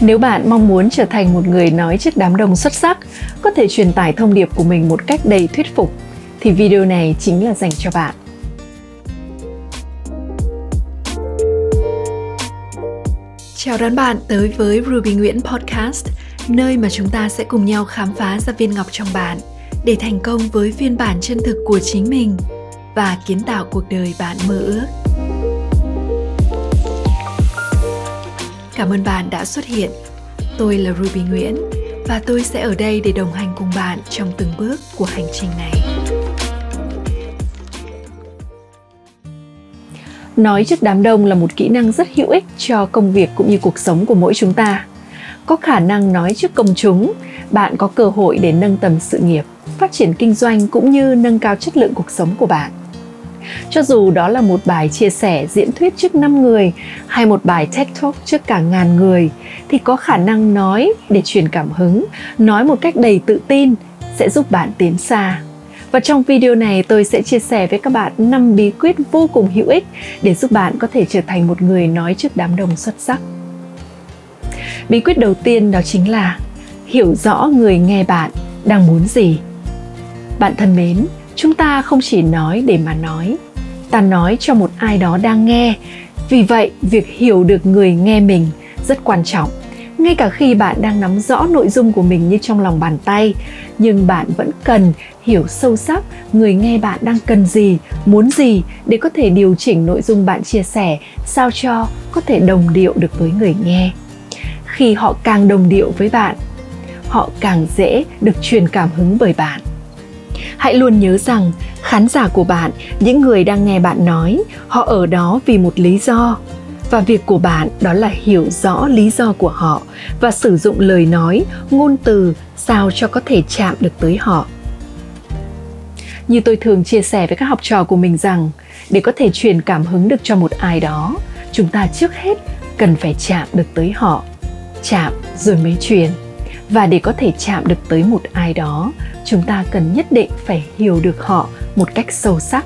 Nếu bạn mong muốn trở thành một người nói trước đám đông xuất sắc, có thể truyền tải thông điệp của mình một cách đầy thuyết phục, thì video này chính là dành cho bạn. Chào đón bạn tới với Ruby Nguyễn Podcast, nơi mà chúng ta sẽ cùng nhau khám phá ra viên ngọc trong bạn để thành công với phiên bản chân thực của chính mình và kiến tạo cuộc đời bạn mơ ước. Cảm ơn bạn đã xuất hiện. Tôi là Ruby Nguyễn và tôi sẽ ở đây để đồng hành cùng bạn trong từng bước của hành trình này. Nói trước đám đông là một kỹ năng rất hữu ích cho công việc cũng như cuộc sống của mỗi chúng ta. Có khả năng nói trước công chúng, bạn có cơ hội để nâng tầm sự nghiệp, phát triển kinh doanh cũng như nâng cao chất lượng cuộc sống của bạn. Cho dù đó là một bài chia sẻ diễn thuyết trước 5 người hay một bài TED Talk trước cả ngàn người thì có khả năng nói để truyền cảm hứng, nói một cách đầy tự tin sẽ giúp bạn tiến xa. Và trong video này tôi sẽ chia sẻ với các bạn 5 bí quyết vô cùng hữu ích để giúp bạn có thể trở thành một người nói trước đám đông xuất sắc. Bí quyết đầu tiên đó chính là hiểu rõ người nghe bạn đang muốn gì. Bạn thân mến, chúng ta không chỉ nói để mà nói, ta nói cho một ai đó đang nghe. Vì vậy, việc hiểu được người nghe mình rất quan trọng. Ngay cả khi bạn đang nắm rõ nội dung của mình như trong lòng bàn tay, nhưng bạn vẫn cần hiểu sâu sắc người nghe bạn đang cần gì, muốn gì để có thể điều chỉnh nội dung bạn chia sẻ, sao cho có thể đồng điệu được với người nghe. Khi họ càng đồng điệu với bạn, họ càng dễ được truyền cảm hứng bởi bạn hãy luôn nhớ rằng, khán giả của bạn, những người đang nghe bạn nói, họ ở đó vì một lý do. Và việc của bạn đó là hiểu rõ lý do của họ và sử dụng lời nói, ngôn từ sao cho có thể chạm được tới họ. Như tôi thường chia sẻ với các học trò của mình rằng, để có thể truyền cảm hứng được cho một ai đó, chúng ta trước hết cần phải chạm được tới họ. Chạm rồi mới truyền. Và để có thể chạm được tới một ai đó chúng ta cần nhất định phải hiểu được họ một cách sâu sắc.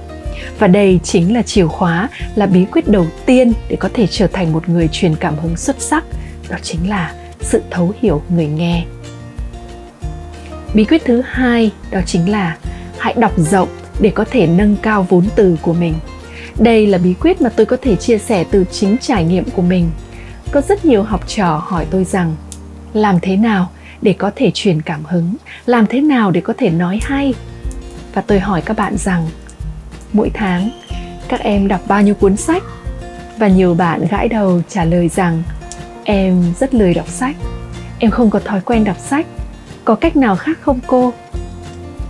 Và đây chính là chìa khóa, là bí quyết đầu tiên để có thể trở thành một người truyền cảm hứng xuất sắc. Đó chính là sự thấu hiểu người nghe. Bí quyết thứ hai, đó chính là hãy đọc rộng để có thể nâng cao vốn từ của mình. Đây là bí quyết mà tôi có thể chia sẻ từ chính trải nghiệm của mình. Có rất nhiều học trò hỏi tôi rằng, làm thế nào để có thể truyền cảm hứng, làm thế nào để có thể nói hay? Và tôi hỏi các bạn rằng, mỗi tháng, các em đọc bao nhiêu cuốn sách? Và nhiều bạn gãi đầu trả lời rằng, em rất lười đọc sách. Em không có thói quen đọc sách. Có cách nào khác không cô?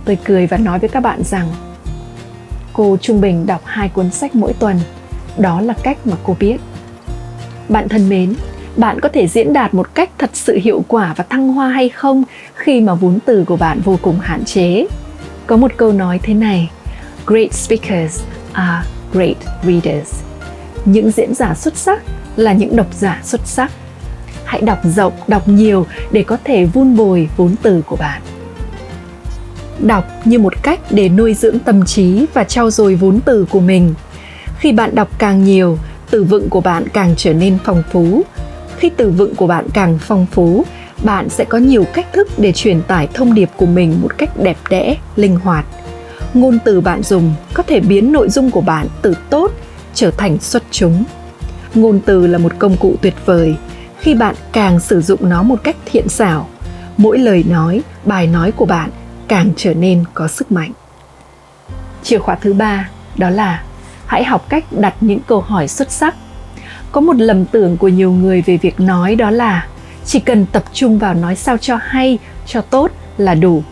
Tôi cười và nói với các bạn rằng, cô trung bình đọc hai cuốn sách mỗi tuần. Đó là cách mà cô biết. Bạn thân mến bạn có thể diễn đạt một cách thật sự hiệu quả và thăng hoa hay không khi mà vốn từ của bạn vô cùng hạn chế? Có một câu nói thế này, great speakers are great readers. Những diễn giả xuất sắc là những độc giả xuất sắc. Hãy đọc rộng, đọc nhiều để có thể vun bồi vốn từ của bạn. Đọc như một cách để nuôi dưỡng tâm trí và trau dồi vốn từ của mình. Khi bạn đọc càng nhiều, từ vựng của bạn càng trở nên phong phú khi từ vựng của bạn càng phong phú, bạn sẽ có nhiều cách thức để truyền tải thông điệp của mình một cách đẹp đẽ, linh hoạt. Ngôn từ bạn dùng có thể biến nội dung của bạn từ tốt trở thành xuất chúng. Ngôn từ là một công cụ tuyệt vời. Khi bạn càng sử dụng nó một cách thiện xảo, mỗi lời nói, bài nói của bạn càng trở nên có sức mạnh. Chìa khóa thứ ba đó là hãy học cách đặt những câu hỏi xuất sắc có một lầm tưởng của nhiều người về việc nói đó là chỉ cần tập trung vào nói sao cho hay, cho tốt là đủ.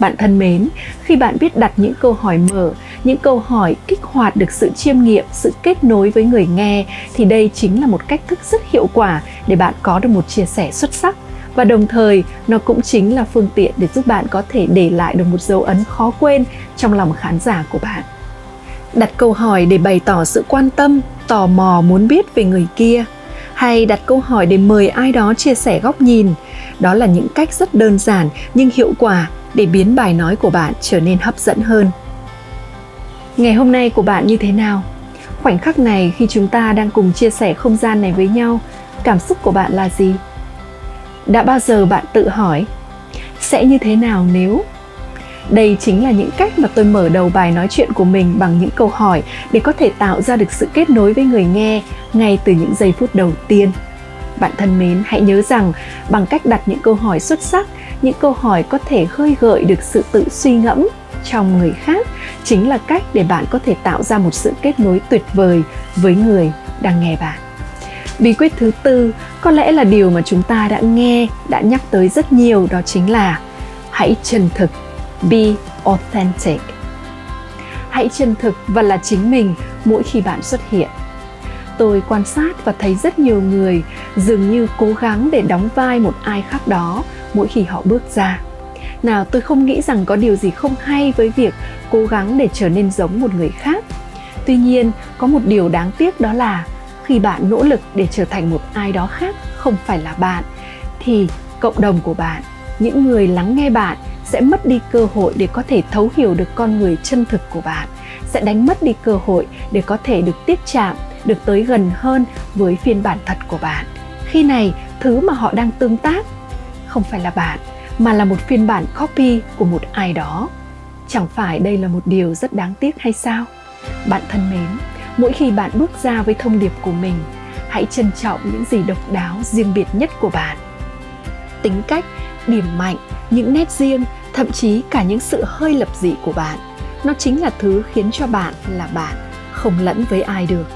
Bạn thân mến, khi bạn biết đặt những câu hỏi mở, những câu hỏi kích hoạt được sự chiêm nghiệm, sự kết nối với người nghe, thì đây chính là một cách thức rất hiệu quả để bạn có được một chia sẻ xuất sắc. Và đồng thời, nó cũng chính là phương tiện để giúp bạn có thể để lại được một dấu ấn khó quên trong lòng khán giả của bạn đặt câu hỏi để bày tỏ sự quan tâm, tò mò muốn biết về người kia, hay đặt câu hỏi để mời ai đó chia sẻ góc nhìn. Đó là những cách rất đơn giản nhưng hiệu quả để biến bài nói của bạn trở nên hấp dẫn hơn. Ngày hôm nay của bạn như thế nào? Khoảnh khắc này khi chúng ta đang cùng chia sẻ không gian này với nhau, cảm xúc của bạn là gì? Đã bao giờ bạn tự hỏi, sẽ như thế nào nếu đây chính là những cách mà tôi mở đầu bài nói chuyện của mình bằng những câu hỏi để có thể tạo ra được sự kết nối với người nghe ngay từ những giây phút đầu tiên. Bạn thân mến, hãy nhớ rằng bằng cách đặt những câu hỏi xuất sắc, những câu hỏi có thể khơi gợi được sự tự suy ngẫm trong người khác chính là cách để bạn có thể tạo ra một sự kết nối tuyệt vời với người đang nghe bạn. Bí quyết thứ tư có lẽ là điều mà chúng ta đã nghe, đã nhắc tới rất nhiều đó chính là hãy chân thực be authentic. Hãy chân thực và là chính mình mỗi khi bạn xuất hiện. Tôi quan sát và thấy rất nhiều người dường như cố gắng để đóng vai một ai khác đó mỗi khi họ bước ra. Nào, tôi không nghĩ rằng có điều gì không hay với việc cố gắng để trở nên giống một người khác. Tuy nhiên, có một điều đáng tiếc đó là khi bạn nỗ lực để trở thành một ai đó khác không phải là bạn, thì cộng đồng của bạn, những người lắng nghe bạn sẽ mất đi cơ hội để có thể thấu hiểu được con người chân thực của bạn, sẽ đánh mất đi cơ hội để có thể được tiếp chạm, được tới gần hơn với phiên bản thật của bạn. Khi này, thứ mà họ đang tương tác không phải là bạn, mà là một phiên bản copy của một ai đó. Chẳng phải đây là một điều rất đáng tiếc hay sao? Bạn thân mến, mỗi khi bạn bước ra với thông điệp của mình, hãy trân trọng những gì độc đáo riêng biệt nhất của bạn. Tính cách, điểm mạnh, những nét riêng thậm chí cả những sự hơi lập dị của bạn. Nó chính là thứ khiến cho bạn là bạn, không lẫn với ai được.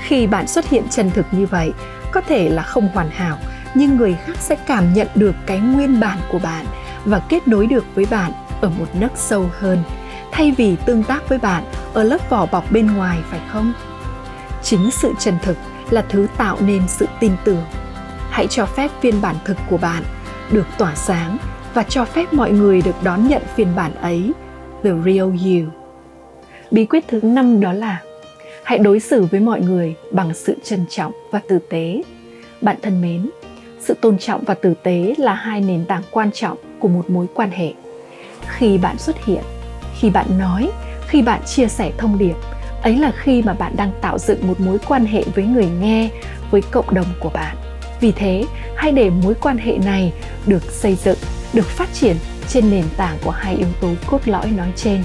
Khi bạn xuất hiện chân thực như vậy, có thể là không hoàn hảo, nhưng người khác sẽ cảm nhận được cái nguyên bản của bạn và kết nối được với bạn ở một nấc sâu hơn, thay vì tương tác với bạn ở lớp vỏ bọc bên ngoài, phải không? Chính sự chân thực là thứ tạo nên sự tin tưởng. Hãy cho phép phiên bản thực của bạn được tỏa sáng và cho phép mọi người được đón nhận phiên bản ấy, the real you. Bí quyết thứ năm đó là, hãy đối xử với mọi người bằng sự trân trọng và tử tế. Bạn thân mến, sự tôn trọng và tử tế là hai nền tảng quan trọng của một mối quan hệ. Khi bạn xuất hiện, khi bạn nói, khi bạn chia sẻ thông điệp, ấy là khi mà bạn đang tạo dựng một mối quan hệ với người nghe, với cộng đồng của bạn. Vì thế, hãy để mối quan hệ này được xây dựng được phát triển trên nền tảng của hai yếu tố cốt lõi nói trên.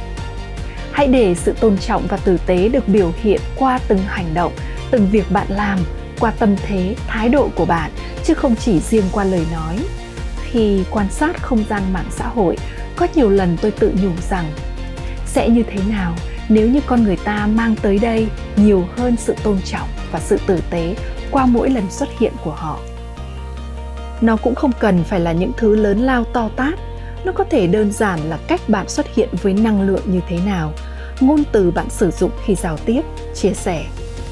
Hãy để sự tôn trọng và tử tế được biểu hiện qua từng hành động, từng việc bạn làm, qua tâm thế, thái độ của bạn, chứ không chỉ riêng qua lời nói. Khi quan sát không gian mạng xã hội, có nhiều lần tôi tự nhủ rằng, sẽ như thế nào nếu như con người ta mang tới đây nhiều hơn sự tôn trọng và sự tử tế qua mỗi lần xuất hiện của họ? Nó cũng không cần phải là những thứ lớn lao to tát. Nó có thể đơn giản là cách bạn xuất hiện với năng lượng như thế nào, ngôn từ bạn sử dụng khi giao tiếp, chia sẻ,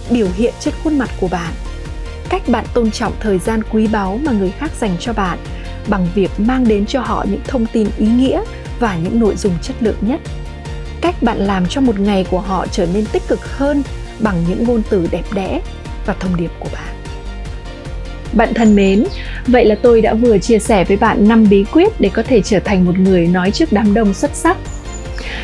biểu hiện trên khuôn mặt của bạn, cách bạn tôn trọng thời gian quý báu mà người khác dành cho bạn bằng việc mang đến cho họ những thông tin ý nghĩa và những nội dung chất lượng nhất. Cách bạn làm cho một ngày của họ trở nên tích cực hơn bằng những ngôn từ đẹp đẽ và thông điệp của bạn bạn thân mến, vậy là tôi đã vừa chia sẻ với bạn 5 bí quyết để có thể trở thành một người nói trước đám đông xuất sắc.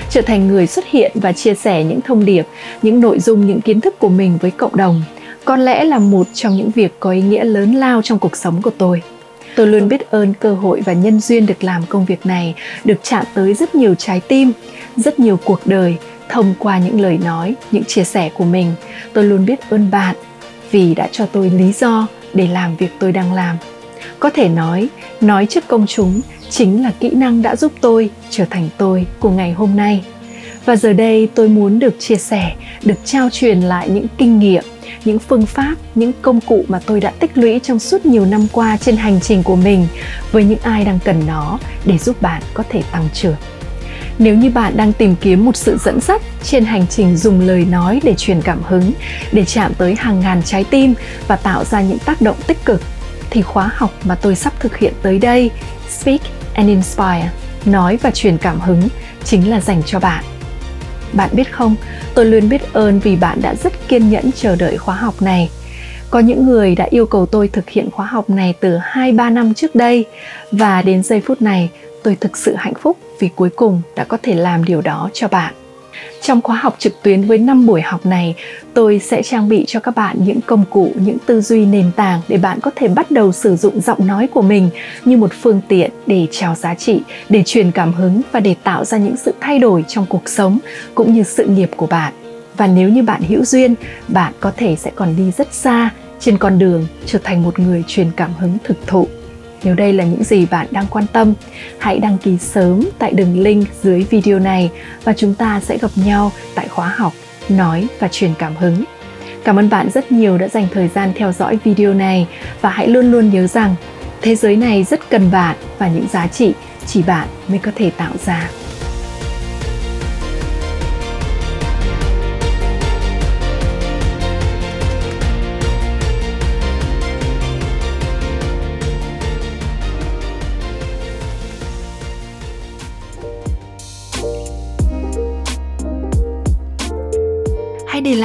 Trở thành người xuất hiện và chia sẻ những thông điệp, những nội dung, những kiến thức của mình với cộng đồng có lẽ là một trong những việc có ý nghĩa lớn lao trong cuộc sống của tôi. Tôi luôn biết ơn cơ hội và nhân duyên được làm công việc này được chạm tới rất nhiều trái tim rất nhiều cuộc đời thông qua những lời nói những chia sẻ của mình. Tôi luôn biết ơn bạn vì đã cho tôi lý do để làm việc tôi đang làm. Có thể nói nói trước công chúng chính là kỹ năng đã giúp tôi trở thành tôi của ngày hôm nay. Và giờ đây tôi muốn được chia sẻ, được trao truyền lại những kinh nghiệm, những phương pháp, những công cụ mà tôi đã tích lũy trong suốt nhiều năm qua trên hành trình của mình với những ai đang cần nó để giúp bạn có thể tăng trưởng nếu như bạn đang tìm kiếm một sự dẫn dắt trên hành trình dùng lời nói để truyền cảm hứng để chạm tới hàng ngàn trái tim và tạo ra những tác động tích cực thì khóa học mà tôi sắp thực hiện tới đây speak and inspire nói và truyền cảm hứng chính là dành cho bạn bạn biết không, tôi luôn biết ơn vì bạn đã rất kiên nhẫn chờ đợi khóa học này. Có những người đã yêu cầu tôi thực hiện khóa học này từ 2-3 năm trước đây và đến giây phút này tôi thực sự hạnh phúc vì cuối cùng đã có thể làm điều đó cho bạn. Trong khóa học trực tuyến với 5 buổi học này, tôi sẽ trang bị cho các bạn những công cụ, những tư duy nền tảng để bạn có thể bắt đầu sử dụng giọng nói của mình như một phương tiện để trao giá trị, để truyền cảm hứng và để tạo ra những sự thay đổi trong cuộc sống cũng như sự nghiệp của bạn. Và nếu như bạn hữu duyên, bạn có thể sẽ còn đi rất xa trên con đường trở thành một người truyền cảm hứng thực thụ. Nếu đây là những gì bạn đang quan tâm, hãy đăng ký sớm tại đường link dưới video này và chúng ta sẽ gặp nhau tại khóa học Nói và truyền cảm hứng. Cảm ơn bạn rất nhiều đã dành thời gian theo dõi video này và hãy luôn luôn nhớ rằng thế giới này rất cần bạn và những giá trị chỉ bạn mới có thể tạo ra.